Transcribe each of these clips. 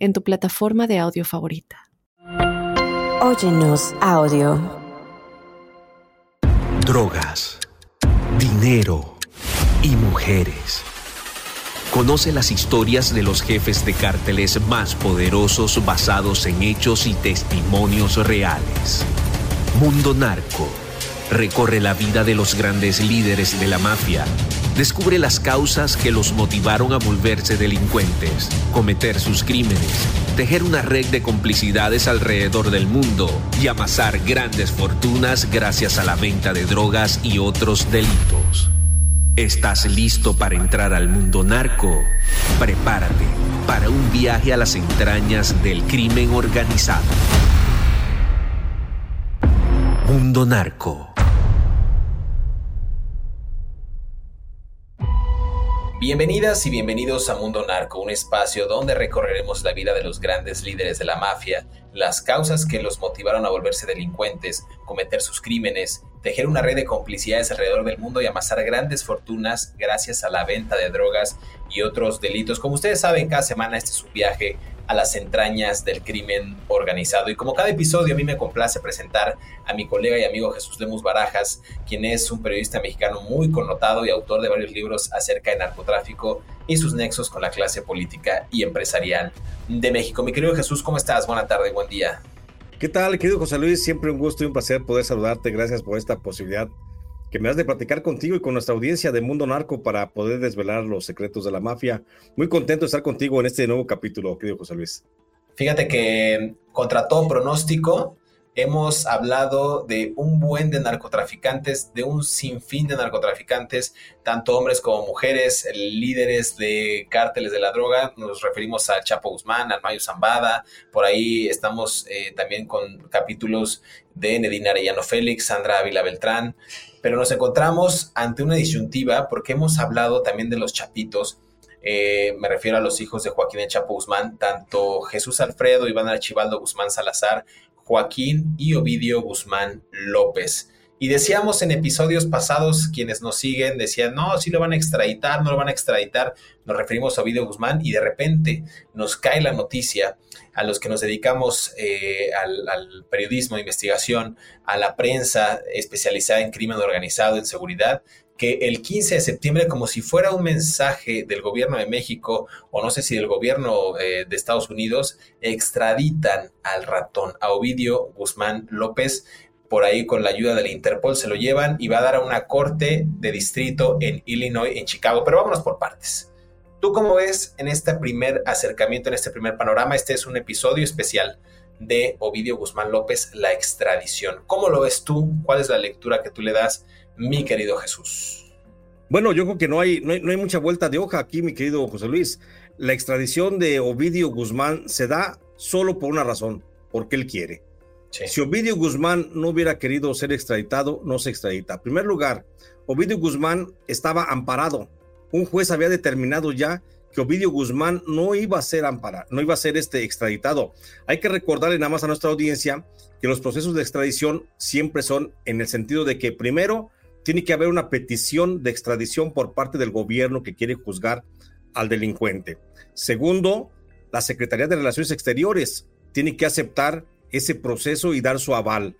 en tu plataforma de audio favorita. Óyenos audio. Drogas, dinero y mujeres. Conoce las historias de los jefes de cárteles más poderosos basados en hechos y testimonios reales. Mundo Narco. Recorre la vida de los grandes líderes de la mafia Descubre las causas que los motivaron a volverse delincuentes, cometer sus crímenes, tejer una red de complicidades alrededor del mundo y amasar grandes fortunas gracias a la venta de drogas y otros delitos. ¿Estás listo para entrar al mundo narco? Prepárate para un viaje a las entrañas del crimen organizado. Mundo Narco. Bienvenidas y bienvenidos a Mundo Narco, un espacio donde recorreremos la vida de los grandes líderes de la mafia, las causas que los motivaron a volverse delincuentes, cometer sus crímenes, tejer una red de complicidades alrededor del mundo y amasar grandes fortunas gracias a la venta de drogas y otros delitos. Como ustedes saben, cada semana este es un viaje a las entrañas del crimen organizado. Y como cada episodio, a mí me complace presentar a mi colega y amigo Jesús Lemus Barajas, quien es un periodista mexicano muy connotado y autor de varios libros acerca de narcotráfico y sus nexos con la clase política y empresarial de México. Mi querido Jesús, ¿cómo estás? Buena tarde, buen día. ¿Qué tal, querido José Luis? Siempre un gusto y un placer poder saludarte. Gracias por esta posibilidad que me has de platicar contigo y con nuestra audiencia de Mundo Narco para poder desvelar los secretos de la mafia. Muy contento de estar contigo en este nuevo capítulo, querido José Luis. Fíjate que contra todo pronóstico, hemos hablado de un buen de narcotraficantes, de un sinfín de narcotraficantes, tanto hombres como mujeres, líderes de cárteles de la droga. Nos referimos a Chapo Guzmán, al Mayo Zambada. Por ahí estamos eh, también con capítulos de Nedina Arellano Félix, Sandra Ávila Beltrán. Pero nos encontramos ante una disyuntiva porque hemos hablado también de los chapitos. Eh, me refiero a los hijos de Joaquín Chapo Guzmán, tanto Jesús Alfredo, Iván Archibaldo Guzmán Salazar, Joaquín y Ovidio Guzmán López. Y decíamos en episodios pasados, quienes nos siguen decían, no, sí lo van a extraditar, no lo van a extraditar. Nos referimos a Ovidio Guzmán y de repente nos cae la noticia a los que nos dedicamos eh, al, al, periodismo investigación, a la prensa especializada en crimen organizado, en seguridad, que el 15 de septiembre, como si fuera un mensaje del gobierno de México o no sé si del gobierno eh, de Estados Unidos, extraditan al ratón, a Ovidio Guzmán López. Por ahí con la ayuda del Interpol se lo llevan y va a dar a una corte de distrito en Illinois, en Chicago. Pero vámonos por partes. ¿Tú cómo ves en este primer acercamiento, en este primer panorama? Este es un episodio especial de Ovidio Guzmán López, la extradición. ¿Cómo lo ves tú? ¿Cuál es la lectura que tú le das mi querido Jesús? Bueno, yo creo que no hay, no hay, mucha vuelta de hoja aquí, mi querido José Luis. La extradición de Ovidio Guzmán se da solo por una razón, porque él quiere. Si Ovidio Guzmán no hubiera querido ser extraditado, no se extradita. En primer lugar, Ovidio Guzmán estaba amparado. Un juez había determinado ya que Ovidio Guzmán no iba a ser amparado, no iba a ser este extraditado. Hay que recordarle nada más a nuestra audiencia que los procesos de extradición siempre son en el sentido de que primero tiene que haber una petición de extradición por parte del gobierno que quiere juzgar al delincuente. Segundo, la Secretaría de Relaciones Exteriores tiene que aceptar ese proceso y dar su aval.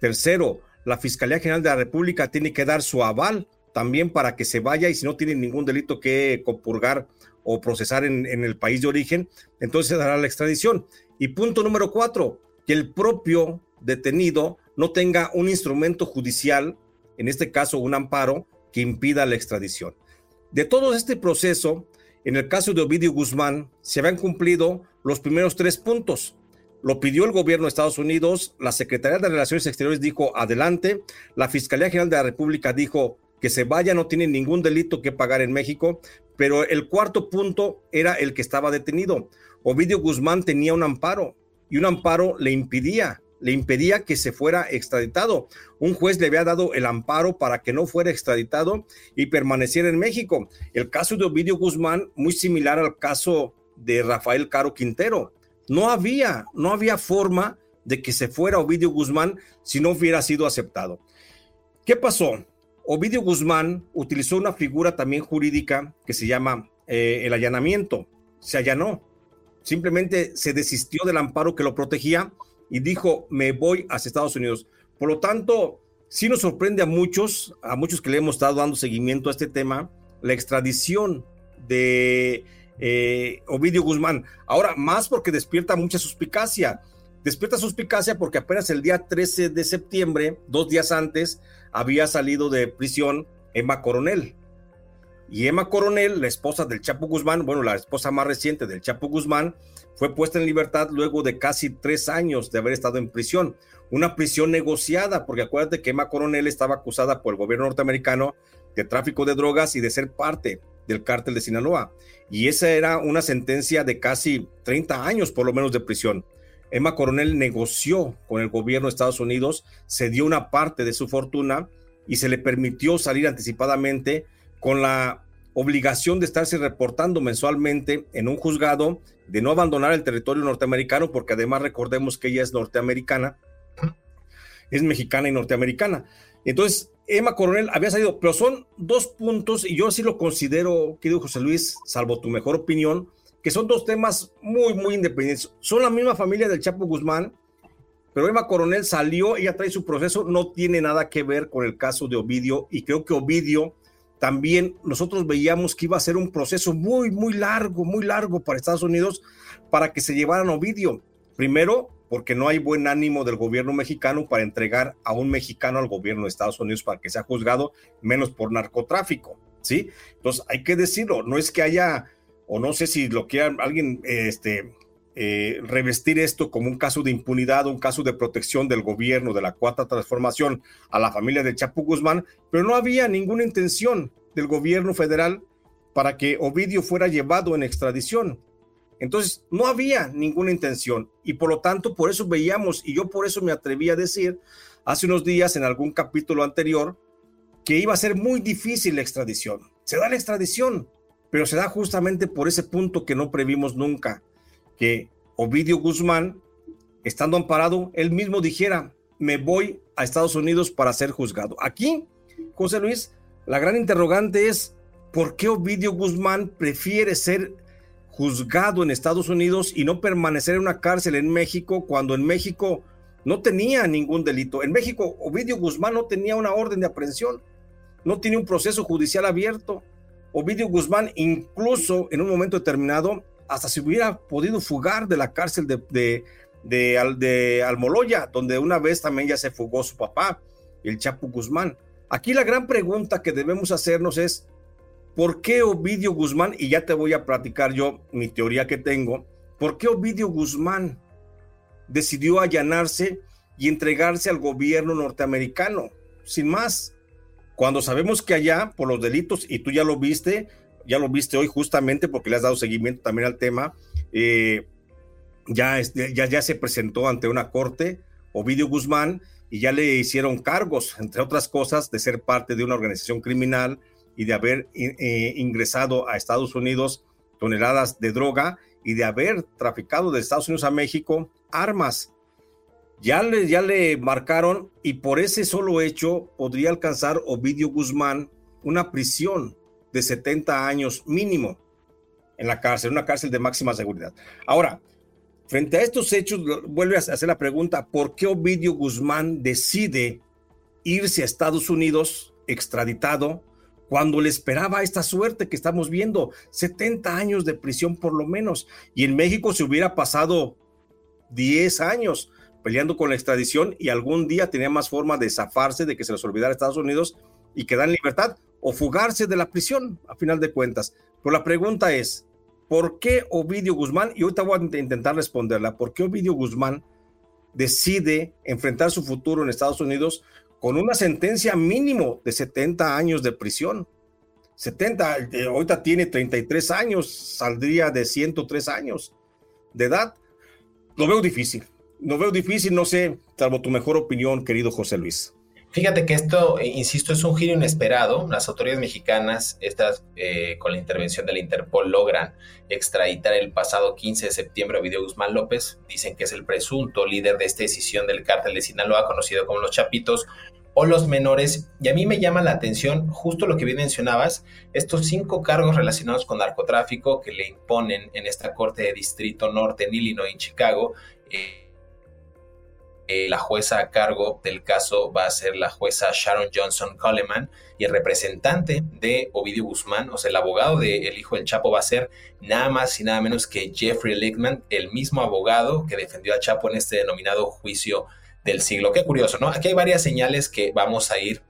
Tercero, la Fiscalía General de la República tiene que dar su aval también para que se vaya y si no tiene ningún delito que compurgar o procesar en, en el país de origen, entonces se dará la extradición. Y punto número cuatro, que el propio detenido no tenga un instrumento judicial en este caso un amparo que impida la extradición. De todo este proceso, en el caso de Ovidio Guzmán, se habían cumplido los primeros tres puntos. Lo pidió el gobierno de Estados Unidos, la Secretaría de Relaciones Exteriores dijo adelante, la Fiscalía General de la República dijo que se vaya, no tiene ningún delito que pagar en México, pero el cuarto punto era el que estaba detenido. Ovidio Guzmán tenía un amparo y un amparo le impedía, le impedía que se fuera extraditado. Un juez le había dado el amparo para que no fuera extraditado y permaneciera en México. El caso de Ovidio Guzmán, muy similar al caso de Rafael Caro Quintero. No había, no había forma de que se fuera Ovidio Guzmán si no hubiera sido aceptado. ¿Qué pasó? Ovidio Guzmán utilizó una figura también jurídica que se llama eh, el allanamiento. Se allanó. Simplemente se desistió del amparo que lo protegía y dijo, me voy hacia Estados Unidos. Por lo tanto, sí nos sorprende a muchos, a muchos que le hemos estado dando seguimiento a este tema, la extradición de eh, Ovidio Guzmán. Ahora, más porque despierta mucha suspicacia. Despierta suspicacia porque apenas el día 13 de septiembre, dos días antes, había salido de prisión Emma Coronel. Y Emma Coronel, la esposa del Chapo Guzmán, bueno, la esposa más reciente del Chapo Guzmán, fue puesta en libertad luego de casi tres años de haber estado en prisión. Una prisión negociada, porque acuérdate que Emma Coronel estaba acusada por el gobierno norteamericano de tráfico de drogas y de ser parte del cártel de Sinaloa. Y esa era una sentencia de casi 30 años por lo menos de prisión. Emma Coronel negoció con el gobierno de Estados Unidos, se dio una parte de su fortuna y se le permitió salir anticipadamente con la obligación de estarse reportando mensualmente en un juzgado, de no abandonar el territorio norteamericano, porque además recordemos que ella es norteamericana, es mexicana y norteamericana. Entonces, Emma Coronel había salido, pero son dos puntos, y yo sí lo considero, querido José Luis, salvo tu mejor opinión, que son dos temas muy, muy independientes. Son la misma familia del Chapo Guzmán, pero Emma Coronel salió, ella trae su proceso, no tiene nada que ver con el caso de Ovidio, y creo que Ovidio también nosotros veíamos que iba a ser un proceso muy, muy largo, muy largo para Estados Unidos para que se llevaran Ovidio. Primero, porque no hay buen ánimo del gobierno mexicano para entregar a un mexicano al gobierno de Estados Unidos para que sea juzgado, menos por narcotráfico, ¿sí? Entonces, hay que decirlo, no es que haya o no sé si lo quiera alguien este, eh, revestir esto como un caso de impunidad, un caso de protección del gobierno de la cuarta transformación a la familia de Chapo Guzmán, pero no había ninguna intención del gobierno federal para que Ovidio fuera llevado en extradición. Entonces, no había ninguna intención y por lo tanto, por eso veíamos, y yo por eso me atreví a decir hace unos días en algún capítulo anterior, que iba a ser muy difícil la extradición. Se da la extradición, pero se da justamente por ese punto que no previmos nunca, que Ovidio Guzmán, estando amparado, él mismo dijera, me voy a Estados Unidos para ser juzgado. Aquí, José Luis, la gran interrogante es, ¿por qué Ovidio Guzmán prefiere ser juzgado en Estados Unidos y no permanecer en una cárcel en México cuando en México no tenía ningún delito? En México, Ovidio Guzmán no tenía una orden de aprehensión, no tiene un proceso judicial abierto Ovidio Guzmán incluso en un momento determinado hasta se hubiera podido fugar de la cárcel de, de, Almoloya, donde una vez también ya se fugó su papá, el Chapo Guzmán. Aquí la gran pregunta que debemos hacernos es, ¿por qué Ovidio Guzmán, y ya te voy a platicar yo mi teoría que tengo, ¿por qué Ovidio Guzmán decidió allanarse y entregarse al gobierno norteamericano? Sin más, cuando sabemos que allá, por los delitos, y tú ya lo viste, ya lo viste hoy justamente porque le has dado seguimiento también al tema, eh, ya, ya, ya se presentó ante una corte Ovidio Guzmán y ya le hicieron cargos, entre otras cosas, de ser parte de una organización criminal y de haber eh, ingresado a Estados Unidos toneladas de droga y de haber traficado de Estados Unidos a México armas ya le, ya le marcaron y por ese solo hecho podría alcanzar Ovidio Guzmán una prisión de 70 años mínimo en la cárcel, una cárcel de máxima seguridad. Ahora, frente a estos hechos, vuelve a hacer la pregunta, ¿por qué Ovidio Guzmán decide irse a Estados Unidos extraditado cuando le esperaba esta suerte que estamos viendo, 70 años de prisión por lo menos, y en México se hubiera pasado 10 años, peleando con la extradición y algún día tenía más forma de zafarse de que se les olvidara Estados Unidos y quedar en libertad o fugarse de la prisión, a final de cuentas. Pero la pregunta es, ¿por qué Ovidio Guzmán, y ahorita voy a intentar responderla, ¿por qué Ovidio Guzmán decide enfrentar su futuro en Estados Unidos con una sentencia mínimo de 70 años de prisión? 70, eh, ahorita tiene 33 años, saldría de 103 años de edad. Lo veo difícil. Lo veo difícil, no sé, salvo tu mejor opinión, querido José Luis. Fíjate que esto, eh, insisto, es un giro inesperado. Las autoridades mexicanas, estas eh, con la intervención de la Interpol, logran extraditar el pasado 15 de septiembre a Ovidio Guzmán López. Dicen que es el presunto líder de esta decisión del cártel de Sinaloa, conocido como los Chapitos o los menores. Y a mí me llama la atención justo lo que bien mencionabas, estos cinco cargos relacionados con narcotráfico que le imponen en esta Corte de Distrito Norte en Illinois, en Chicago. Eh, eh, la jueza a cargo del caso va a ser la jueza Sharon Johnson Coleman y el representante de Ovidio Guzmán, o sea, el abogado del hijo del Chapo va a ser nada más y nada menos que Jeffrey Lickman, el mismo abogado que defendió a Chapo en este denominado juicio del siglo. Qué curioso, ¿no? Aquí hay varias señales que vamos a ir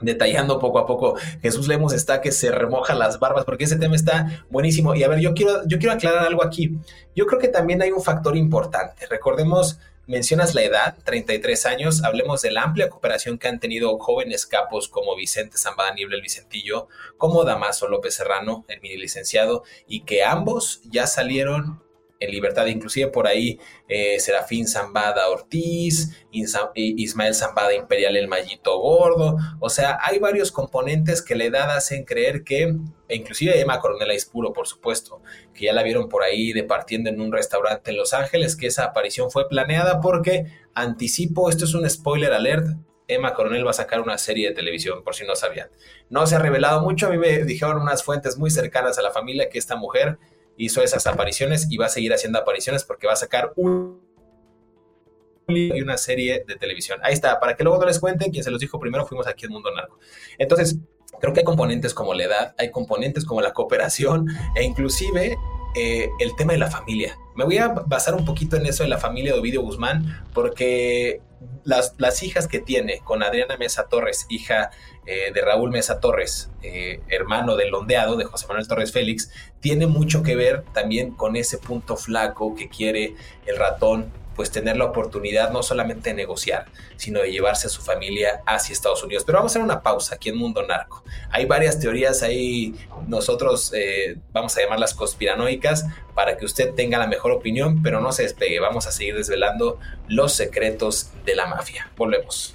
detallando poco a poco. Jesús Lemos está que se remoja las barbas porque ese tema está buenísimo. Y a ver, yo quiero, yo quiero aclarar algo aquí. Yo creo que también hay un factor importante. Recordemos Mencionas la edad, 33 años, hablemos de la amplia cooperación que han tenido jóvenes capos como Vicente Zambada Niebla el Vicentillo, como Damaso López Serrano, el mini licenciado, y que ambos ya salieron en libertad, inclusive por ahí eh, Serafín Zambada Ortiz, Ismael Zambada Imperial el Mallito Gordo, o sea, hay varios componentes que la edad hacen creer que, e inclusive Emma Coronel puro, por supuesto, que ya la vieron por ahí departiendo en un restaurante en Los Ángeles, que esa aparición fue planeada porque, anticipo, esto es un spoiler alert, Emma Coronel va a sacar una serie de televisión, por si no sabían. No se ha revelado mucho, a mí me dijeron unas fuentes muy cercanas a la familia que esta mujer hizo esas apariciones y va a seguir haciendo apariciones porque va a sacar un y una serie de televisión. Ahí está, para que luego no les cuenten, quien se los dijo primero fuimos aquí en Mundo Narco. Entonces, creo que hay componentes como la edad, hay componentes como la cooperación e inclusive eh, el tema de la familia. Me voy a basar un poquito en eso de la familia de Ovidio Guzmán, porque las, las hijas que tiene con Adriana Mesa Torres, hija eh, de Raúl Mesa Torres, eh, hermano del ondeado de José Manuel Torres Félix, tiene mucho que ver también con ese punto flaco que quiere el ratón pues tener la oportunidad no solamente de negociar, sino de llevarse a su familia hacia Estados Unidos. Pero vamos a hacer una pausa aquí en Mundo Narco. Hay varias teorías ahí, nosotros eh, vamos a llamarlas conspiranoicas, para que usted tenga la mejor opinión, pero no se despegue. Vamos a seguir desvelando los secretos de la mafia. Volvemos.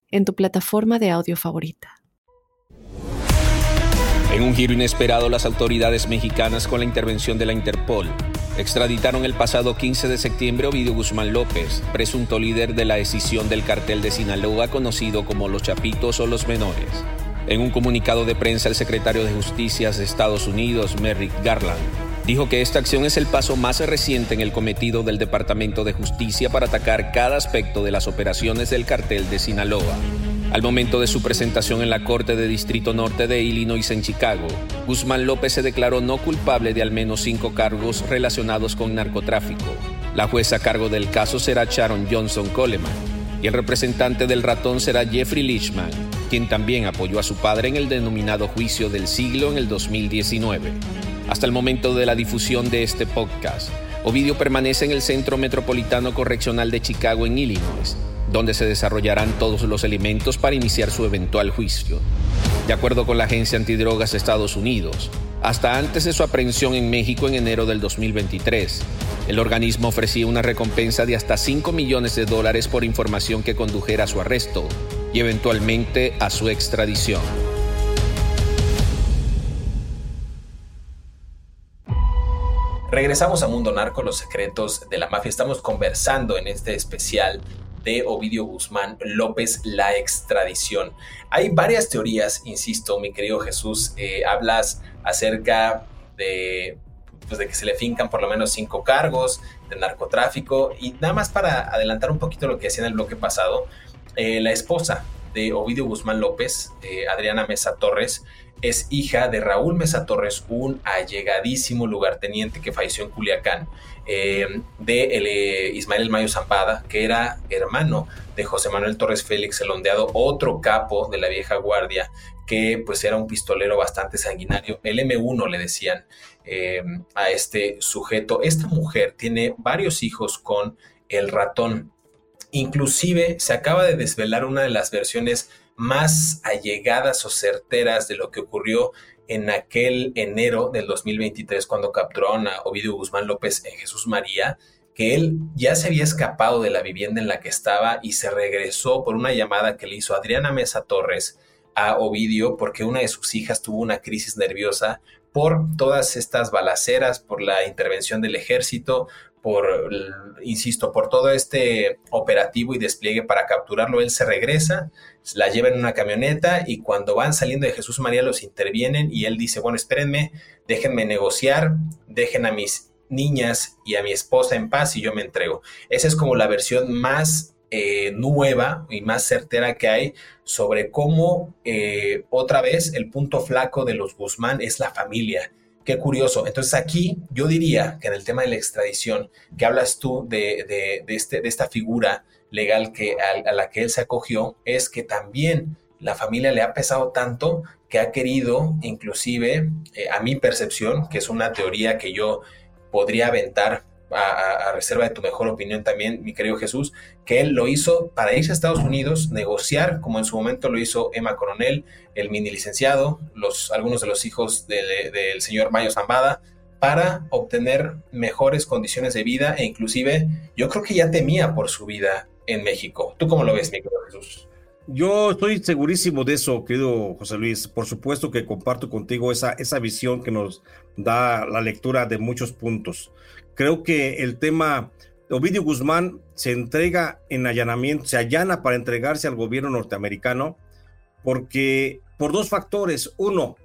en tu plataforma de audio favorita. En un giro inesperado, las autoridades mexicanas, con la intervención de la Interpol, extraditaron el pasado 15 de septiembre a Ovidio Guzmán López, presunto líder de la decisión del cartel de Sinaloa conocido como los Chapitos o los Menores. En un comunicado de prensa, el secretario de Justicia de Estados Unidos, Merrick Garland, dijo que esta acción es el paso más reciente en el cometido del Departamento de Justicia para atacar cada aspecto de las operaciones del cartel de Sinaloa. Al momento de su presentación en la Corte de Distrito Norte de Illinois en Chicago, Guzmán López se declaró no culpable de al menos cinco cargos relacionados con narcotráfico. La jueza a cargo del caso será Sharon Johnson Coleman y el representante del ratón será Jeffrey Lichman, quien también apoyó a su padre en el denominado juicio del siglo en el 2019. Hasta el momento de la difusión de este podcast, Ovidio permanece en el Centro Metropolitano Correccional de Chicago en Illinois donde se desarrollarán todos los elementos para iniciar su eventual juicio. De acuerdo con la Agencia Antidrogas de Estados Unidos, hasta antes de su aprehensión en México en enero del 2023, el organismo ofrecía una recompensa de hasta 5 millones de dólares por información que condujera a su arresto y eventualmente a su extradición. Regresamos a Mundo Narco, los secretos de la mafia. Estamos conversando en este especial de Ovidio Guzmán López, la extradición. Hay varias teorías, insisto, mi querido Jesús, eh, hablas acerca de, pues de que se le fincan por lo menos cinco cargos de narcotráfico y nada más para adelantar un poquito lo que decía en el bloque pasado, eh, la esposa de Ovidio Guzmán López, eh, Adriana Mesa Torres, es hija de Raúl Mesa Torres, un allegadísimo lugarteniente que falleció en Culiacán, eh, de el, eh, Ismael Mayo Zampada, que era hermano de José Manuel Torres Félix el Ondeado, otro capo de la vieja guardia, que pues era un pistolero bastante sanguinario. El M1 le decían eh, a este sujeto. Esta mujer tiene varios hijos con el ratón. Inclusive se acaba de desvelar una de las versiones más allegadas o certeras de lo que ocurrió en aquel enero del 2023 cuando capturaron a Ovidio Guzmán López en Jesús María, que él ya se había escapado de la vivienda en la que estaba y se regresó por una llamada que le hizo Adriana Mesa Torres a Ovidio porque una de sus hijas tuvo una crisis nerviosa por todas estas balaceras, por la intervención del ejército, por, insisto, por todo este operativo y despliegue para capturarlo, él se regresa, la lleva en una camioneta y cuando van saliendo de Jesús María los intervienen y él dice, bueno, espérenme, déjenme negociar, dejen a mis niñas y a mi esposa en paz y yo me entrego. Esa es como la versión más eh, nueva y más certera que hay sobre cómo eh, otra vez el punto flaco de los Guzmán es la familia Qué curioso. Entonces aquí yo diría que en el tema de la extradición, que hablas tú de, este, de esta figura legal que, a, la que él se acogió, es que también la familia le ha pesado tanto que ha querido, inclusive, eh, a mi percepción, que es una teoría que yo podría aventar a, reserva de tu mejor opinión también, mi querido Jesús, que él lo hizo para irse a Estados Unidos, negociar, como en su momento lo hizo Emma Coronel, el mini licenciado, los, algunos de los hijos del señor Mayo Zambada, para obtener mejores condiciones de vida e inclusive yo creo que ya temía por su vida en México. ¿Tú cómo lo ves, mi querido Jesús? Yo estoy segurísimo de eso, querido José Luis. Por supuesto que comparto contigo esa, esa visión que nos da la lectura de muchos puntos. Creo que el tema, Ovidio Guzmán se entrega en allanamiento, se allana para entregarse al gobierno norteamericano porque por dos factores. Uno,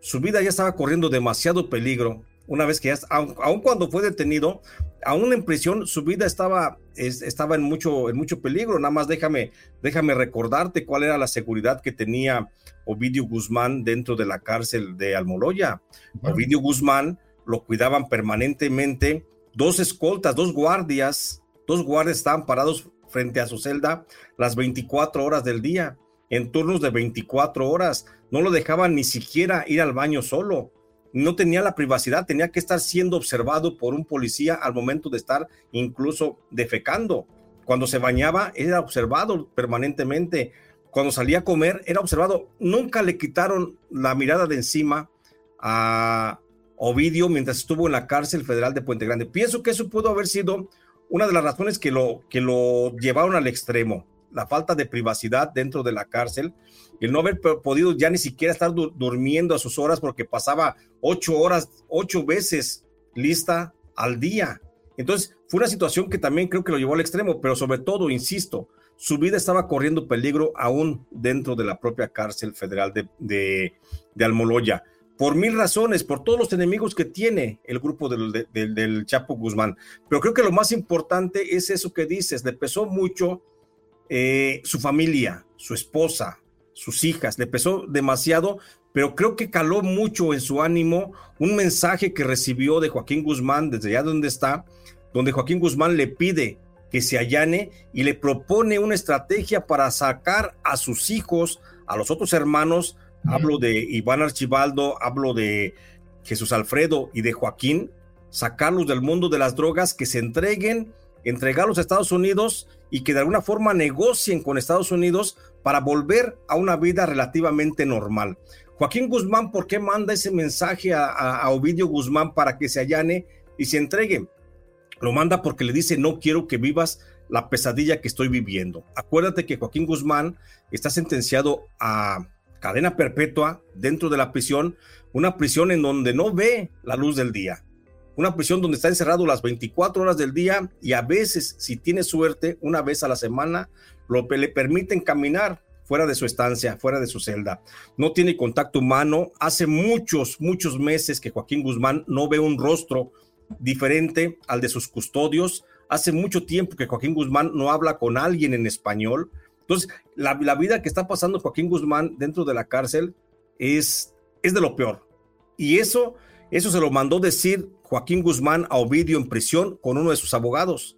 su vida ya estaba corriendo demasiado peligro. Una vez que ya, aun, cuando fue detenido, aún en prisión, su vida estaba, estaba en, mucho, en mucho peligro. Nada más déjame, déjame recordarte cuál era la seguridad que tenía Ovidio Guzmán dentro de la cárcel de Almoloya. Ovidio Guzmán lo cuidaban permanentemente, dos escoltas, dos guardias, dos guardias estaban parados frente a su celda las 24 horas del día, en turnos de 24 horas, no lo dejaban ni siquiera ir al baño solo, no tenía la privacidad, tenía que estar siendo observado por un policía al momento de estar incluso defecando. Cuando se bañaba era observado permanentemente. Cuando salía a comer era observado. Nunca le quitaron la mirada de encima a, Ovidio mientras estuvo en la cárcel federal de Puente Grande. Pienso que eso pudo haber sido una de las razones que lo, que lo llevaron al extremo, la falta de privacidad dentro de la cárcel, el no haber podido ya ni siquiera estar durmiendo a sus horas porque pasaba ocho horas, ocho veces lista al día. Entonces fue una situación que también creo que lo llevó al extremo, pero sobre todo, insisto, su vida estaba corriendo peligro aún dentro de la propia cárcel federal de, de, de Almoloya por mil razones, por todos los enemigos que tiene el grupo del, Chapo Guzmán. Pero creo que lo más importante es eso que dices, le pesó mucho eh, su familia, su esposa, sus hijas, le pesó demasiado, pero creo que caló mucho en su ánimo un mensaje que recibió de Joaquín Guzmán desde allá donde está, donde Joaquín Guzmán le pide que se allane y le propone una estrategia para sacar a sus hijos, a los otros hermanos, hablo de Iván Archibaldo, hablo de Jesús Alfredo y de Joaquín, sacarlos del mundo de las drogas, que se entreguen, entregarlos a Estados Unidos y que de alguna forma negocien con Estados Unidos para volver a una vida relativamente normal. Joaquín Guzmán, ¿por qué manda ese mensaje a, Ovidio Guzmán para que se allane y se entregue? Lo manda porque le dice, no quiero que vivas la pesadilla que estoy viviendo. Acuérdate que Joaquín Guzmán está sentenciado a cadena perpetua dentro de la prisión, una prisión en donde no ve la luz del día, una prisión donde está encerrado las 24 horas del día y a veces, si tiene suerte, una vez a la semana, lo le permiten caminar fuera de su estancia, fuera de su celda. No tiene contacto humano. Hace muchos, muchos meses que Joaquín Guzmán no ve un rostro diferente al de sus custodios. Hace mucho tiempo que Joaquín Guzmán no habla con alguien en español. Entonces, la, vida que está pasando Joaquín Guzmán dentro de la cárcel es es de lo peor. Y eso, eso se lo mandó decir Joaquín Guzmán a Ovidio en prisión con uno de sus abogados.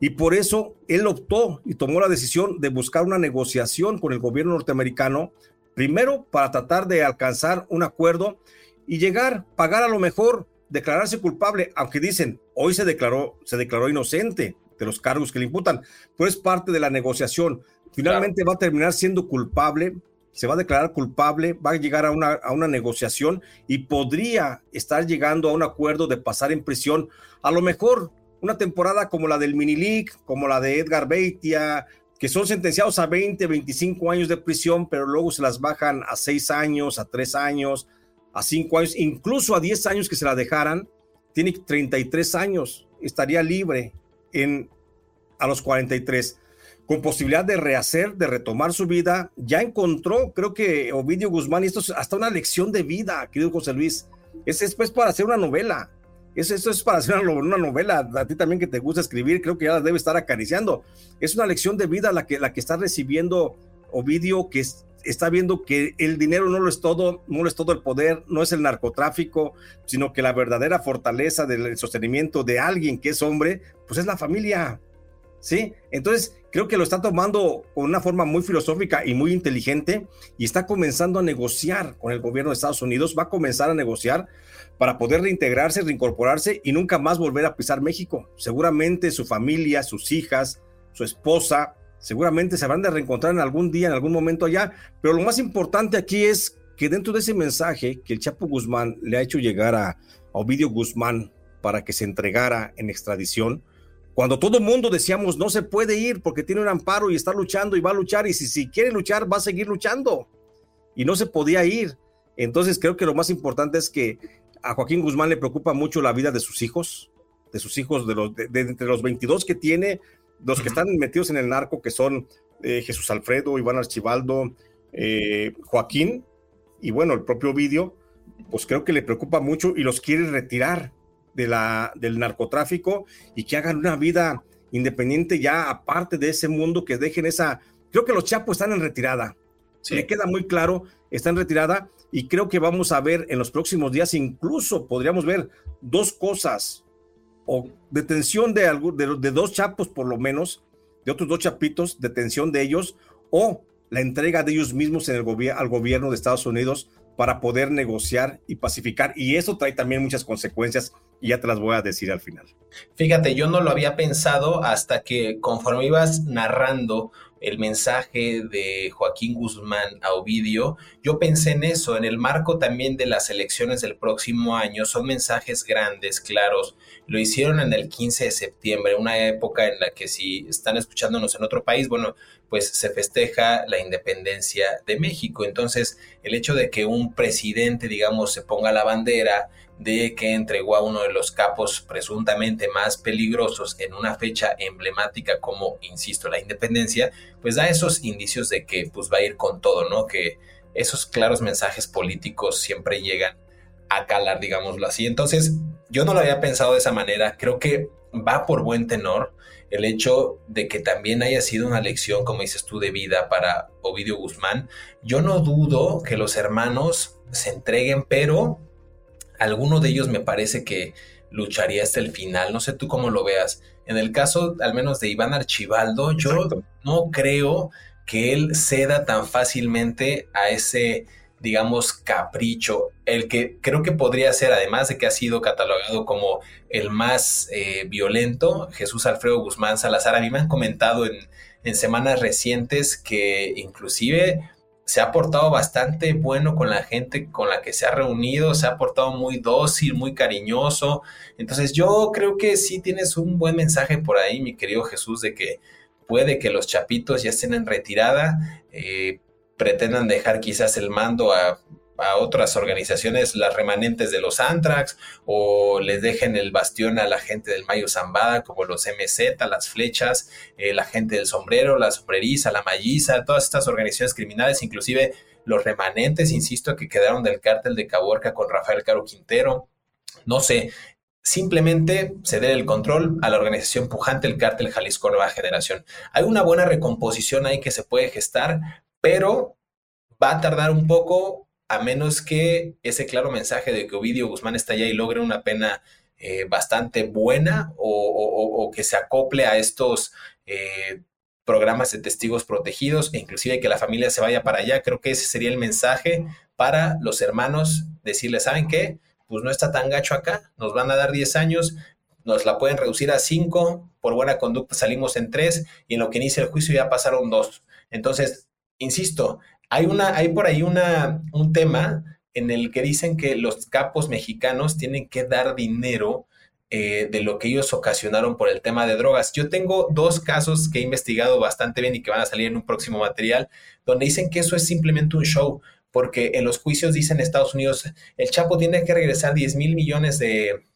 Y por eso él optó y tomó la decisión de buscar una negociación con el gobierno norteamericano, primero para tratar de alcanzar un acuerdo y llegar, pagar a lo mejor, declararse culpable, aunque dicen, hoy se declaró, se declaró inocente de los cargos que le imputan, pero es parte de la negociación. Finalmente va a terminar siendo culpable, se va a declarar culpable, va a llegar a una, a una negociación y podría estar llegando a un acuerdo de pasar en prisión, a lo mejor una temporada como la del Mini League, como la de Edgar Beitia, que son sentenciados a 20, 25 años de prisión, pero luego se las bajan a 6 años, a 3 años, a 5 años, incluso a 10 años que se la dejaran, tiene 33 años, estaría libre en, a los 43, con posibilidad de rehacer, de retomar su vida. Ya encontró, creo que Ovidio Guzmán, y esto es hasta una lección de vida, querido José Luis, es después para hacer una novela eso, es para hacer una, novela, a ti también que te gusta escribir, creo que ya la debe estar acariciando. Es una lección de vida la que, la que está recibiendo Ovidio, que está viendo que el dinero no lo es todo, no lo es todo el poder, no es el narcotráfico, sino que la verdadera fortaleza del sostenimiento de alguien que es hombre, pues es la familia. ¿Sí? Entonces, creo que lo está tomando con una forma muy filosófica y muy inteligente y está comenzando a negociar con el gobierno de Estados Unidos, va a comenzar a negociar para poder reintegrarse, reincorporarse y nunca más volver a pisar México. Seguramente su familia, sus hijas, su esposa, seguramente se habrán de reencontrar en algún día, en algún momento allá, pero lo más importante aquí es que dentro de ese mensaje que el Chapo Guzmán le ha hecho llegar a, Ovidio Guzmán para que se entregara en extradición, cuando todo el mundo decíamos no se puede ir porque tiene un amparo y está luchando y va a luchar y si, si quiere luchar va a seguir luchando y no se podía ir. Entonces creo que lo más importante es que a Joaquín Guzmán le preocupa mucho la vida de sus hijos, de sus hijos, de, los, de, entre los 22 que tiene, los que están metidos en el narco, que son eh, Jesús Alfredo, Iván Archibaldo, eh, Joaquín, y bueno, el propio vídeo, pues creo que le preocupa mucho y los quiere retirar de la, del narcotráfico y que hagan una vida independiente ya aparte de ese mundo, que dejen esa... Creo que los chapos están en retirada. se Me queda muy claro, están en retirada y creo que vamos a ver en los próximos días, incluso podríamos ver dos cosas, o detención de, de, de dos chapos por lo menos, de otros dos chapitos, detención de ellos, o la entrega de ellos mismos en el al gobierno de Estados Unidos para poder negociar y pacificar. Y eso trae también muchas consecuencias y ya te las voy a decir al final. Fíjate, yo no lo había pensado hasta que conforme ibas narrando el mensaje de Joaquín Guzmán a Ovidio, yo pensé en eso, en el marco también de las elecciones del próximo año, son mensajes grandes, claros. Lo hicieron en el 15 de septiembre, una época en la que si están escuchándonos en otro país, bueno, pues se festeja la independencia de México. Entonces, el hecho de que un presidente, digamos, se ponga la bandera, de que entregó a uno de los capos presuntamente más peligrosos en una fecha emblemática como, insisto, la independencia, pues da esos indicios de que pues va a ir con todo, ¿no? Que esos claros mensajes políticos siempre llegan a calar, digámoslo así. Entonces, yo no lo había pensado de esa manera, creo que va por buen tenor el hecho de que también haya sido una lección, como dices tú, de vida para Ovidio Guzmán. Yo no dudo que los hermanos se entreguen, pero alguno de ellos me parece que lucharía hasta el final. No sé tú cómo lo veas. En el caso, al menos de Iván Archibaldo, yo no creo que él ceda tan fácilmente a ese, digamos, capricho. El que creo que podría ser, además de que ha sido catalogado como el más eh, violento, Jesús Alfredo Guzmán Salazar. A mí me han comentado en, en semanas recientes que inclusive se ha portado bastante bueno con la gente con la que se ha reunido, se ha portado muy dócil, muy cariñoso. Entonces yo creo que sí tienes un buen mensaje por ahí, mi querido Jesús, de que puede que los chapitos ya estén en retirada, eh, pretendan dejar quizás el mando a a otras organizaciones las remanentes de los Antrax o les dejen el bastión a la gente del Mayo Zambada como los MZ, las flechas, eh, la gente del sombrero, la sombreriza, la malliza, todas estas organizaciones criminales, inclusive los remanentes, insisto, que quedaron del cártel de Caborca con Rafael Caro Quintero. No sé, simplemente ceder el control a la organización pujante, el cártel Jalisco Nueva Generación. Hay una buena recomposición ahí que se puede gestar, pero va a tardar un poco a menos que ese claro mensaje de que Ovidio Guzmán está allá y logre una pena eh, bastante buena o, que se acople a estos eh, programas de testigos protegidos e inclusive que la familia se vaya para allá. Creo que ese sería el mensaje para los hermanos, decirles, ¿saben qué? Pues no está tan gacho acá, nos van a dar 10 años, nos la pueden reducir a 5, por buena conducta salimos en 3 y en lo que inicia el juicio ya pasaron 2. Entonces, insisto, hay, una, hay por ahí una, un tema en el que dicen que los capos mexicanos tienen que dar dinero eh, de lo que ellos ocasionaron por el tema de drogas. Yo tengo dos casos que he investigado bastante bien y que van a salir en un próximo material, donde dicen que eso es simplemente un show, porque en los juicios dicen Estados Unidos, el Chapo tiene que regresar 10 mil millones de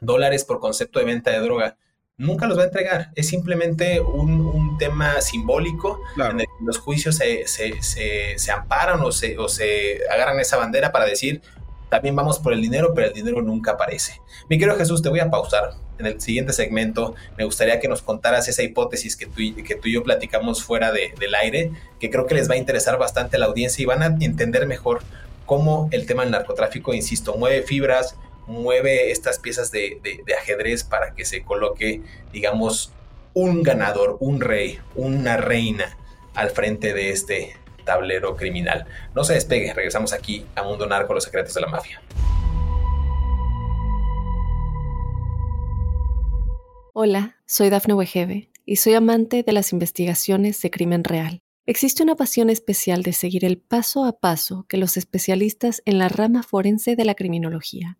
dólares por concepto de venta de droga nunca los va a entregar. Es simplemente un, tema simbólico en el que los juicios se, se, amparan o se, o se agarran esa bandera para decir, también vamos por el dinero, pero el dinero nunca aparece. Mi querido Jesús, te voy a pausar. En el siguiente segmento me gustaría que nos contaras esa hipótesis que tú, que tú y yo platicamos fuera del aire, que creo que les va a interesar bastante a la audiencia y van a entender mejor cómo el tema del narcotráfico, insisto, mueve fibras, mueve estas piezas de, ajedrez para que se coloque, digamos, un ganador, un rey, una reina al frente de este tablero criminal. No se despegue, regresamos aquí a Mundo Narco, los secretos de la mafia. Hola, soy Dafne Wegebe y soy amante de las investigaciones de crimen real. Existe una pasión especial de seguir el paso a paso que los especialistas en la rama forense de la criminología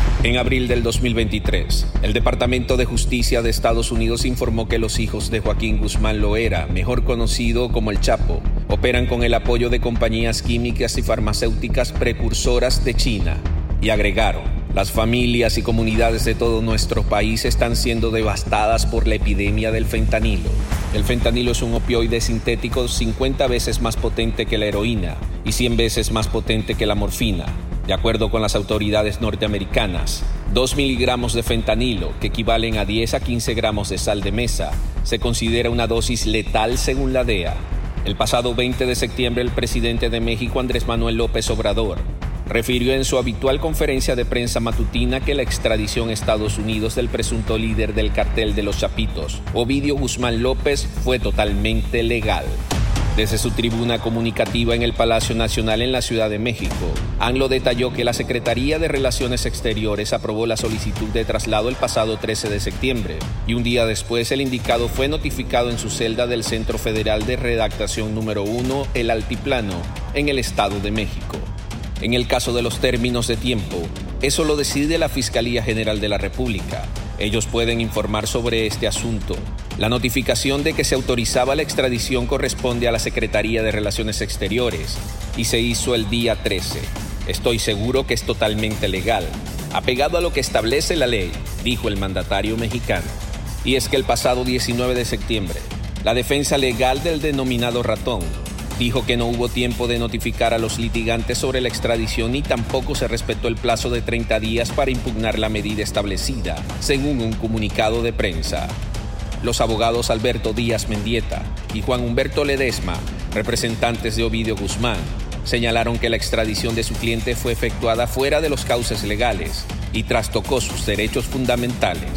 En abril del 2023, el Departamento de Justicia de Estados Unidos informó que los hijos de Joaquín Guzmán Loera, mejor conocido como el Chapo, operan con el apoyo de compañías químicas y farmacéuticas precursoras de China. Y agregaron, las familias y comunidades de todo nuestro país están siendo devastadas por la epidemia del fentanilo. El fentanilo es un opioide sintético 50 veces más potente que la heroína y 100 veces más potente que la morfina de acuerdo con las autoridades norteamericanas, 2 miligramos de fentanilo, que equivalen a 10 a 15 gramos de sal de mesa, se considera una dosis letal según la DEA. El pasado 20 de septiembre, el presidente de México, Andrés Manuel López Obrador, refirió en su habitual conferencia de prensa matutina que la extradición a Estados Unidos del presunto líder del cartel de los Chapitos, Ovidio Guzmán López, fue totalmente legal. Desde su tribuna comunicativa en el Palacio Nacional en la Ciudad de México, ANLO detalló que la Secretaría de Relaciones Exteriores aprobó la solicitud de traslado el pasado 13 de septiembre y un día después el indicado fue notificado en su celda del Centro Federal de Redactación número 1, El Altiplano, en el Estado de México. En el caso de los términos de tiempo, eso lo decide la Fiscalía General de la República. Ellos pueden informar sobre este asunto la notificación de que se autorizaba la extradición corresponde a la Secretaría de Relaciones Exteriores y se hizo el día 13. Estoy seguro que es totalmente legal, apegado a lo que establece la ley, dijo el mandatario mexicano. Y es que el pasado 19 de septiembre, la defensa legal del denominado ratón dijo que no hubo tiempo de notificar a los litigantes sobre la extradición y tampoco se respetó el plazo de 30 días para impugnar la medida establecida, según un comunicado de prensa los abogados Alberto Díaz Mendieta y Juan Humberto Ledesma, representantes de Ovidio Guzmán, señalaron que la extradición de su cliente fue efectuada fuera de los cauces legales y trastocó sus derechos fundamentales.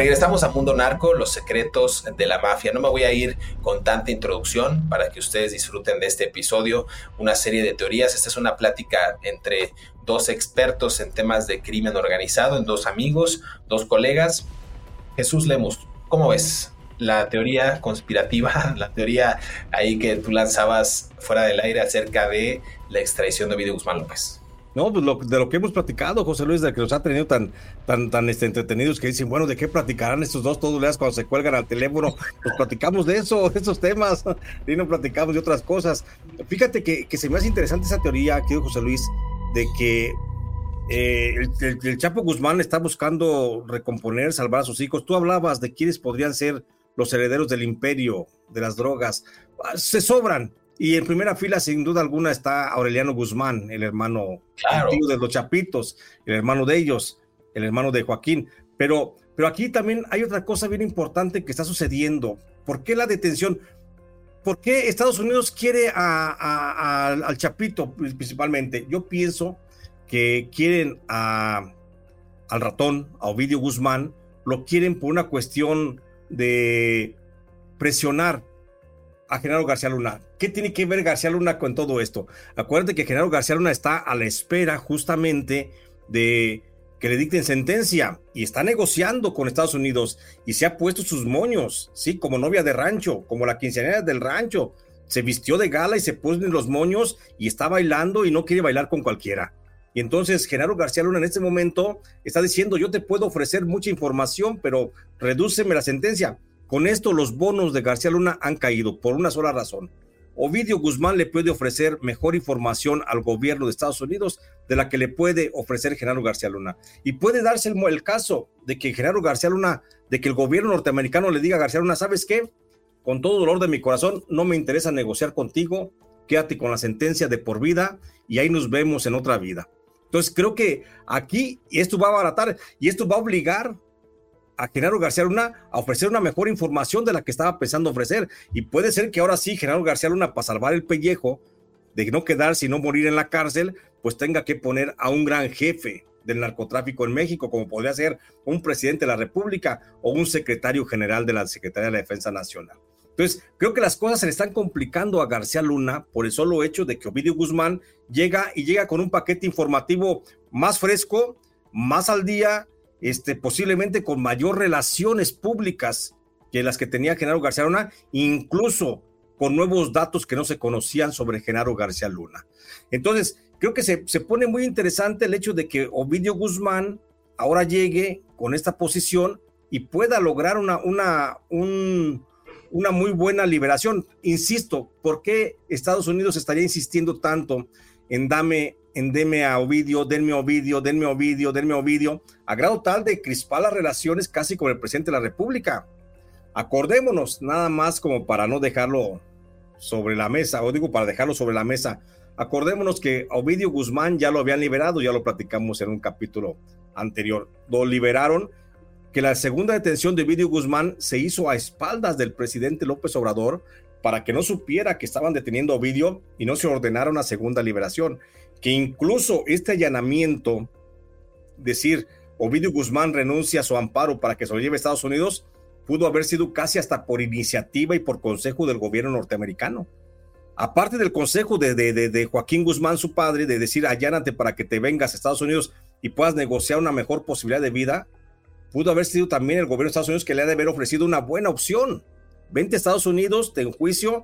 Regresamos a Mundo Narco, los secretos de la mafia. No me voy a ir con tanta introducción para que ustedes disfruten de este episodio, una serie de teorías. Esta es una plática entre dos expertos en temas de crimen organizado, en dos amigos, dos colegas. Jesús Lemus, ¿cómo ves? La teoría conspirativa, la teoría ahí que tú lanzabas fuera del aire acerca de la extradición de Ovidio Guzmán López. No, pues de lo que hemos platicado, José Luis, de que los ha tenido tan, tan, tan este, entretenidos que dicen, bueno, ¿de qué platicarán estos dos todos días cuando se cuelgan al teléfono? Pues platicamos de eso, de esos temas, y no platicamos de otras cosas. Fíjate que, que se me hace interesante esa teoría, querido José Luis, de que eh, el, Chapo Guzmán está buscando recomponer, salvar a sus hijos. Tú hablabas de quiénes podrían ser los herederos del imperio de las drogas. Ah, se sobran. Y en primera fila, sin duda alguna, está Aureliano Guzmán, el hermano de los Chapitos, el hermano de ellos, el hermano de Joaquín. Pero, pero aquí también hay otra cosa bien importante que está sucediendo. ¿Por qué la detención? ¿Por qué Estados Unidos quiere al Chapito principalmente? Yo pienso que quieren al ratón, a Ovidio Guzmán, lo quieren por una cuestión de presionar a Genaro García Luna. ¿Qué tiene que ver García Luna con todo esto? Acuérdate que Genaro García Luna está a la espera justamente de que le dicten sentencia y está negociando con Estados Unidos y se ha puesto sus moños, sí, como novia de rancho, como la quinceañera del rancho. Se vistió de gala y se puso en los moños y está bailando y no quiere bailar con cualquiera. Y entonces Genaro García Luna en este momento está diciendo, yo te puedo ofrecer mucha información, pero redúceme la sentencia. Con esto los bonos de García Luna han caído por una sola razón. Ovidio Guzmán le puede ofrecer mejor información al gobierno de Estados Unidos de la que le puede ofrecer Genaro García Luna. Y puede darse el, caso de que Genaro García Luna, de que el gobierno norteamericano le diga a García Luna, ¿sabes qué? Con todo dolor de mi corazón, no me interesa negociar contigo, quédate con la sentencia de por vida y ahí nos vemos en otra vida. Entonces creo que aquí esto va a abaratar y esto va a obligar a Genaro García Luna a ofrecer una mejor información de la que estaba pensando ofrecer. Y puede ser que ahora sí, Genaro García Luna, para salvar el pellejo, de no quedar, sino morir en la cárcel, pues tenga que poner a un gran jefe del narcotráfico en México, como podría ser un presidente de la República o un secretario general de la Secretaría de la Defensa Nacional. Entonces, creo que las cosas se le están complicando a García Luna por el solo hecho de que Ovidio Guzmán llega y llega con un paquete informativo más fresco, más al día, este, posiblemente con mayor relaciones públicas que las que tenía Genaro García Luna, incluso con nuevos datos que no se conocían sobre Genaro García Luna. Entonces, creo que se, se pone muy interesante el hecho de que Ovidio Guzmán ahora llegue con esta posición y pueda lograr una, una, un, una muy buena liberación. Insisto, ¿por qué Estados Unidos estaría insistiendo tanto en dame, en deme a Ovidio, denme a Ovidio, denme a Ovidio, denme a Ovidio, a grado tal de crispar las relaciones casi con el presidente de la República? Acordémonos, nada más como para no dejarlo sobre la mesa, o digo para dejarlo sobre la mesa. Acordémonos que Ovidio Guzmán ya lo habían liberado, ya lo platicamos en un capítulo anterior. Lo liberaron que la segunda detención de Vidio Guzmán se hizo a espaldas del presidente López Obrador para que no supiera que estaban deteniendo a Ovidio y no se ordenara una segunda liberación. Que incluso este allanamiento, decir, Ovidio Guzmán renuncia a su amparo para que se lo lleve a Estados Unidos, pudo haber sido casi hasta por iniciativa y por consejo del gobierno norteamericano. Aparte del consejo de, de, de Joaquín Guzmán, su padre, de decir allánate para que te vengas a Estados Unidos y puedas negociar una mejor posibilidad de vida, pudo haber sido también el gobierno de Estados Unidos que le ha de haber ofrecido una buena opción. Vente a Estados Unidos, te juicio,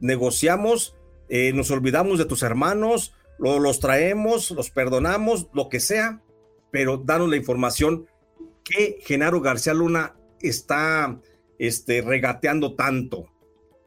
negociamos, eh, nos olvidamos de tus hermanos, los traemos, los perdonamos, lo que sea, pero danos la información que Genaro García Luna está este, regateando tanto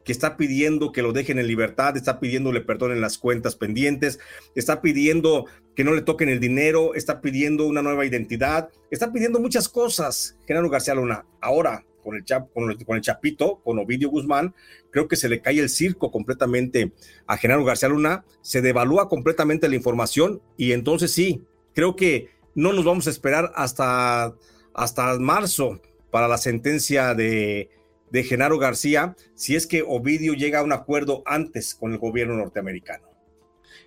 que está pidiendo que lo dejen en libertad, está pidiéndole perdón en las cuentas pendientes, está pidiendo que no le toquen el dinero, está pidiendo una nueva identidad, está pidiendo muchas cosas, Genaro García Luna. Ahora, con el, Chapito, con Ovidio Guzmán, creo que se le cae el circo completamente a Genaro García Luna, se devalúa completamente la información y entonces sí, creo que no nos vamos a esperar hasta, hasta marzo para la sentencia de de Genaro García si es que Ovidio llega a un acuerdo antes con el gobierno norteamericano.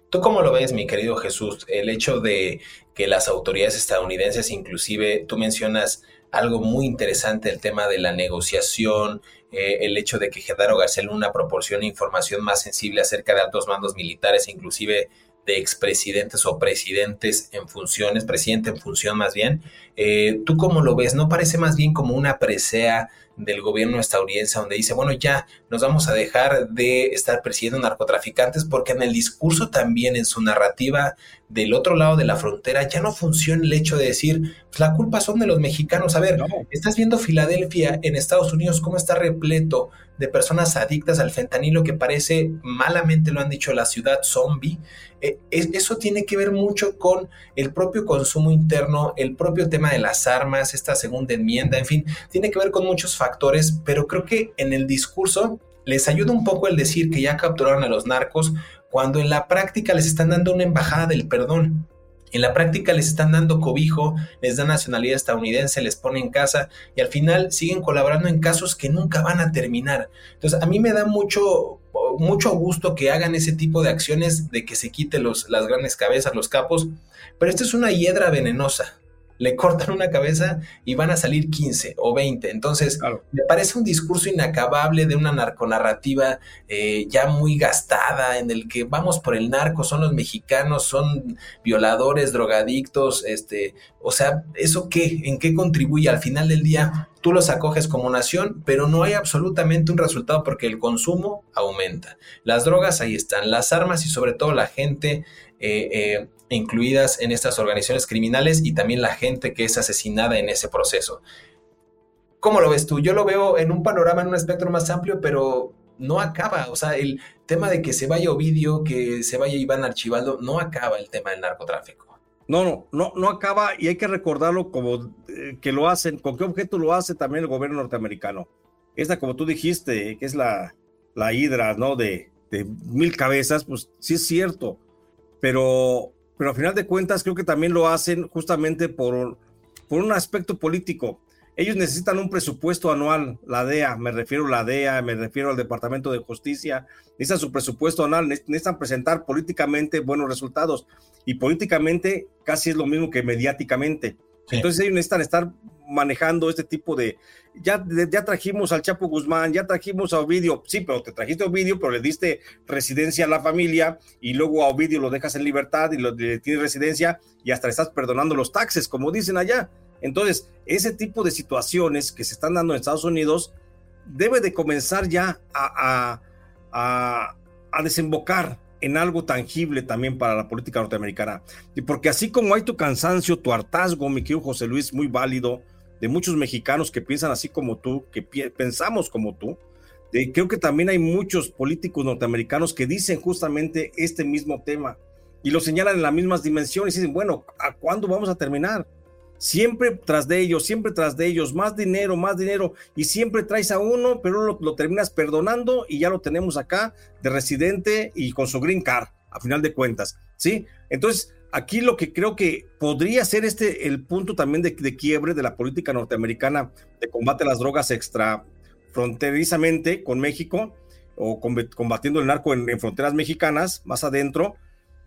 ¿Tú cómo lo ves, mi querido Jesús? El hecho de que las autoridades estadounidenses, inclusive, tú mencionas algo muy interesante, el tema de la negociación, eh, el hecho de que Genaro García Luna proporcione información más sensible acerca de altos mandos militares, inclusive de expresidentes o presidentes en funciones, presidente en función más bien. Eh, ¿Tú cómo lo ves? ¿No parece más bien como una presea del gobierno estadounidense donde dice, bueno, ya nos vamos a dejar de estar persiguiendo narcotraficantes porque en el discurso también, en su narrativa, del otro lado de la frontera ya no funciona el hecho de decir, pues la culpa son de los mexicanos. A ver, estás viendo Filadelfia en Estados Unidos, cómo está repleto de personas adictas al fentanilo que parece, malamente lo han dicho, la ciudad zombie. Eh, eso tiene que ver mucho con el propio consumo interno, el propio tema de las armas, esta segunda enmienda, en fin, tiene que ver con muchos factores, pero creo que en el discurso les ayuda un poco el decir que ya capturaron a los narcos cuando en la práctica les están dando una embajada del perdón. En la práctica les están dando cobijo, les dan nacionalidad estadounidense, les ponen casa y al final siguen colaborando en casos que nunca van a terminar. Entonces, a mí me da mucho, mucho gusto que hagan ese tipo de acciones de que se quite los, las grandes cabezas, los capos, pero esta es una hiedra venenosa le cortan una cabeza y van a salir 15 o 20. Entonces, me parece un discurso inacabable de una narconarrativa eh, ya muy gastada, en el que vamos por el narco, son los mexicanos, son violadores, drogadictos, este, o sea, ¿eso qué? ¿En qué contribuye? Al final del día, tú los acoges como nación, pero no hay absolutamente un resultado porque el consumo aumenta. Las drogas ahí están, las armas y sobre todo la gente eh, eh, incluidas en estas organizaciones criminales y también la gente que es asesinada en ese proceso. ¿Cómo lo ves tú? Yo lo veo en un panorama, en un espectro más amplio, pero no acaba. O sea, el tema de que se vaya Ovidio, que se vaya Iván Archibaldo, no acaba el tema del narcotráfico. No, no, no, no acaba y hay que recordarlo como eh, que lo hacen, con qué objeto lo hace también el gobierno norteamericano. Esta, como tú dijiste, que es la, la hidra, ¿no? De, de mil cabezas, pues sí es cierto, pero pero al final de cuentas creo que también lo hacen justamente por, por un aspecto político. Ellos necesitan un presupuesto anual, la DEA, me refiero a la DEA, me refiero al Departamento de Justicia, necesitan su presupuesto anual, necesitan presentar políticamente buenos resultados y políticamente casi es lo mismo que mediáticamente. Entonces ellos necesitan estar manejando este tipo de, ya, ya trajimos al Chapo Guzmán, ya trajimos a Ovidio, sí, pero te trajiste a Ovidio, pero le diste residencia a la familia y luego a Ovidio lo dejas en libertad y lo, le tienes residencia y hasta le estás perdonando los taxes, como dicen allá. Entonces, ese tipo de situaciones que se están dando en Estados Unidos debe de comenzar ya a, a, desembocar en algo tangible también para la política norteamericana. Y porque así como hay tu cansancio, tu hartazgo, mi querido José Luis, muy válido, de muchos mexicanos que piensan así como tú, que pensamos como tú, creo que también hay muchos políticos norteamericanos que dicen justamente este mismo tema y lo señalan en las mismas dimensiones y dicen, bueno, ¿a cuándo vamos a terminar? Siempre tras de ellos, siempre tras de ellos, más dinero, más dinero, y siempre traes a uno, pero lo, lo terminas perdonando y ya lo tenemos acá de residente y con su green card, a final de cuentas, ¿sí? Entonces, aquí lo que creo que podría ser este el punto también de, quiebre de la política norteamericana de combate a las drogas extra fronterizamente con México o combatiendo el narco en, fronteras mexicanas más adentro.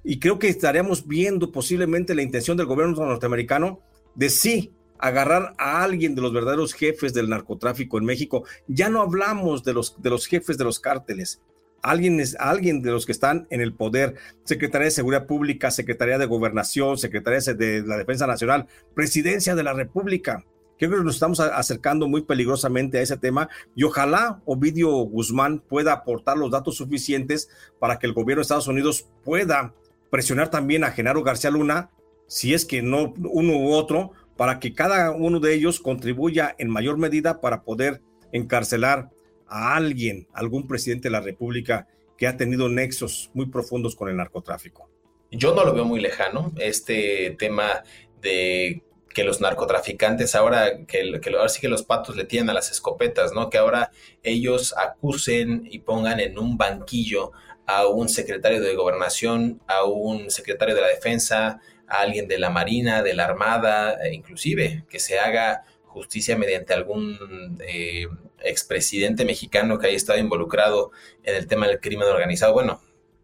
Y creo que estaríamos viendo posiblemente la intención del gobierno norteamericano de sí agarrar a alguien de los verdaderos jefes del narcotráfico en México. Ya no hablamos de los, de los jefes de los cárteles, alguien, es, alguien de los que están en el poder, Secretaría de Seguridad Pública, Secretaría de Gobernación, Secretaría de la Defensa Nacional, Presidencia de la República. Creo que nos estamos acercando muy peligrosamente a ese tema y ojalá Ovidio Guzmán pueda aportar los datos suficientes para que el gobierno de Estados Unidos pueda presionar también a Genaro García Luna, si es que no uno u otro, para que cada uno de ellos contribuya en mayor medida para poder encarcelar a alguien, algún presidente de la República que ha tenido nexos muy profundos con el narcotráfico? Yo no lo veo muy lejano, este tema de que los narcotraficantes ahora, que, que ahora sí que los patos le tienen a las escopetas, ¿no? Que ahora ellos acusen y pongan en un banquillo a un secretario de gobernación, a un secretario de la defensa, a alguien de la marina, de la armada, e inclusive que se haga justicia mediante algún eh, expresidente mexicano que haya estado involucrado en el tema del crimen organizado. Bueno,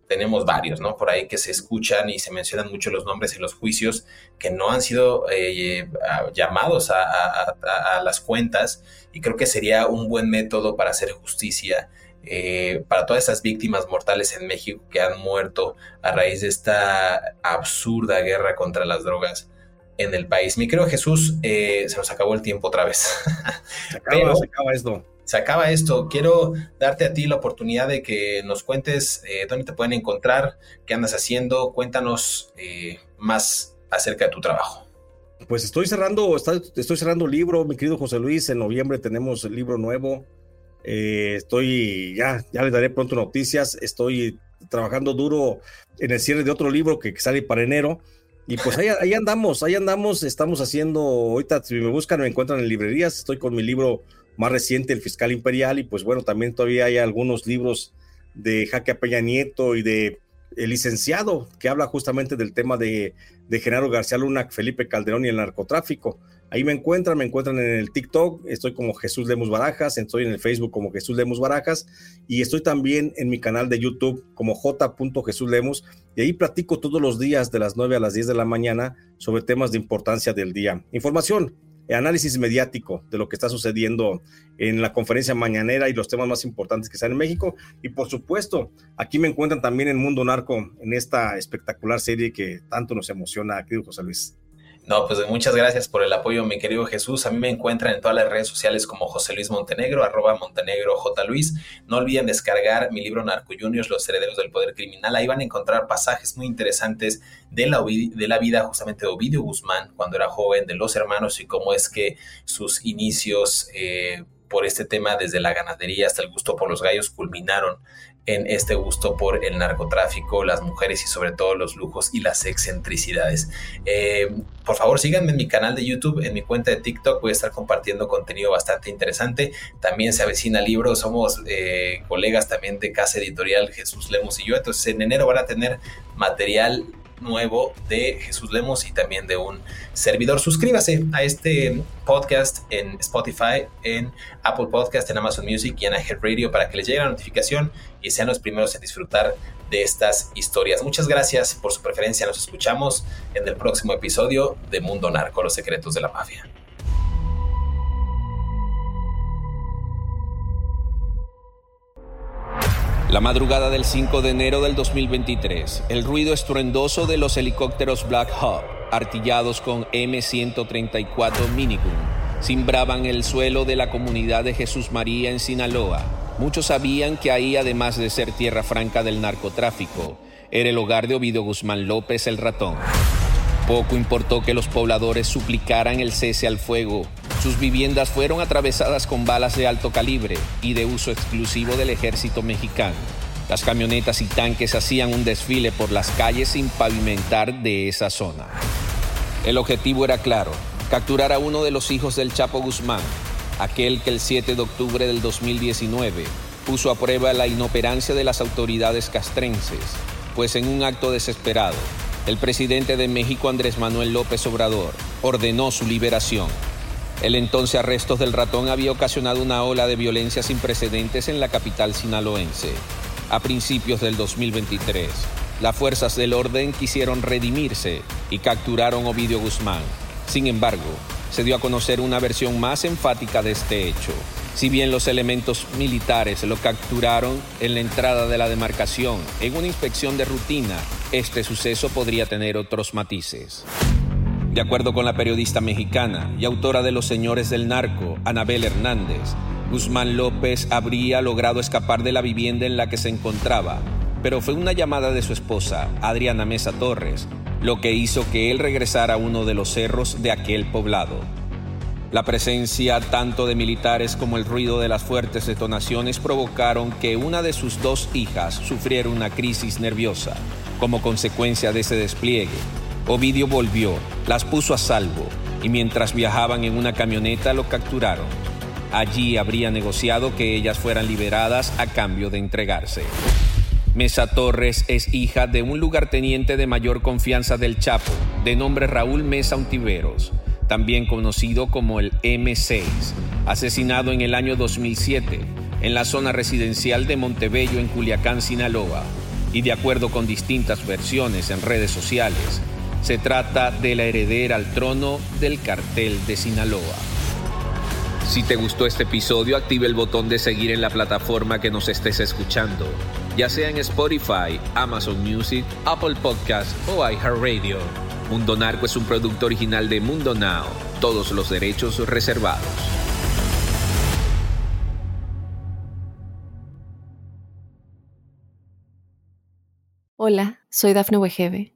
tenemos varios, ¿no? Por ahí que se escuchan y se mencionan mucho los nombres en los juicios que no han sido eh, llamados a, las cuentas y creo que sería un buen método para hacer justicia eh, para todas esas víctimas mortales en México que han muerto a raíz de esta absurda guerra contra las drogas en el país. Mi querido Jesús, eh, se nos acabó el tiempo otra vez. Se acaba, se acaba esto. se acaba esto. Quiero darte a ti la oportunidad de que nos cuentes eh, dónde te pueden encontrar, qué andas haciendo. Cuéntanos eh, más acerca de tu trabajo. Pues estoy cerrando, estoy cerrando libro, mi querido José Luis. En noviembre tenemos el libro nuevo. Eh, estoy, ya, ya les daré pronto noticias. Estoy trabajando duro en el cierre de otro libro que sale para enero. Y pues ahí, ahí, andamos, ahí andamos, estamos haciendo, ahorita si me buscan me encuentran en librerías, estoy con mi libro más reciente, El Fiscal Imperial, y pues bueno, también todavía hay algunos libros de Jaque Peña Nieto y de el licenciado que habla justamente del tema de, de Genaro García Luna, Felipe Calderón y el narcotráfico. Ahí me encuentran, me encuentran en el TikTok, estoy como Jesús Lemos Barajas, estoy en el Facebook como Jesús Lemos Barajas y estoy también en mi canal de YouTube como J. Jesús Lemos y ahí platico todos los días de las 9 a las 10 de la mañana sobre temas de importancia del día. Información, análisis mediático de lo que está sucediendo en la conferencia mañanera y los temas más importantes que están en México. Y por supuesto, aquí me encuentran también en Mundo Narco, en esta espectacular serie que tanto nos emociona, querido José Luis. No, pues muchas gracias por el apoyo, mi querido Jesús. A mí me encuentran en todas las redes sociales como José Luis Montenegro, arroba Montenegro J. Luis. No olviden descargar mi libro Narco Juniors, Los Herederos del Poder Criminal. Ahí van a encontrar pasajes muy interesantes de la, vida justamente de Ovidio Guzmán cuando era joven, de los hermanos y cómo es que sus inicios... Eh, por este tema desde la ganadería hasta el gusto por los gallos culminaron en este gusto por el narcotráfico, las mujeres y sobre todo los lujos y las excentricidades. Eh, por favor, síganme en mi canal de YouTube, en mi cuenta de TikTok, voy a estar compartiendo contenido bastante interesante. También se avecina libro, somos eh, colegas también de Casa Editorial Jesús Lemos y yo, entonces en enero van a tener material nuevo de Jesús Lemos y también de un servidor. Suscríbase a este podcast en Spotify, en Apple Podcast, en Amazon Music y en Radio para que les llegue la notificación y sean los primeros en disfrutar de estas historias. Muchas gracias por su preferencia. Nos escuchamos en el próximo episodio de Mundo Narco, los secretos de la mafia. La madrugada del 5 de enero del 2023, el ruido estruendoso de los helicópteros Black Hawk, artillados con M134 Minigun, cimbraban el suelo de la comunidad de Jesús María en Sinaloa. Muchos sabían que ahí, además de ser tierra franca del narcotráfico, era el hogar de Ovidio Guzmán López el ratón. Poco importó que los pobladores suplicaran el cese al fuego. Sus viviendas fueron atravesadas con balas de alto calibre y de uso exclusivo del ejército mexicano. Las camionetas y tanques hacían un desfile por las calles sin pavimentar de esa zona. El objetivo era claro, capturar a uno de los hijos del Chapo Guzmán, aquel que el 7 de octubre del 2019 puso a prueba la inoperancia de las autoridades castrenses, pues en un acto desesperado, el presidente de México Andrés Manuel López Obrador ordenó su liberación. El entonces arresto del ratón había ocasionado una ola de violencia sin precedentes en la capital sinaloense. A principios del 2023, las fuerzas del orden quisieron redimirse y capturaron Ovidio Guzmán. Sin embargo, se dio a conocer una versión más enfática de este hecho. Si bien los elementos militares lo capturaron en la entrada de la demarcación en una inspección de rutina, este suceso podría tener otros matices. De acuerdo con la periodista mexicana y autora de Los Señores del Narco, Anabel Hernández, Guzmán López habría logrado escapar de la vivienda en la que se encontraba, pero fue una llamada de su esposa, Adriana Mesa Torres, lo que hizo que él regresara a uno de los cerros de aquel poblado. La presencia tanto de militares como el ruido de las fuertes detonaciones provocaron que una de sus dos hijas sufriera una crisis nerviosa. Como consecuencia de ese despliegue, Ovidio volvió, las puso a salvo y mientras viajaban en una camioneta lo capturaron. Allí habría negociado que ellas fueran liberadas a cambio de entregarse. Mesa Torres es hija de un lugarteniente de mayor confianza del Chapo, de nombre Raúl Mesa Untiveros también conocido como el M6, asesinado en el año 2007 en la zona residencial de Montebello en Culiacán, Sinaloa, y de acuerdo con distintas versiones en redes sociales, se trata de la heredera al trono del cartel de Sinaloa. Si te gustó este episodio, active el botón de seguir en la plataforma que nos estés escuchando, ya sea en Spotify, Amazon Music, Apple Podcasts o iHeartRadio. Mundo Narco es un producto original de Mundo Now, todos los derechos reservados. Hola, soy Dafne Wegebe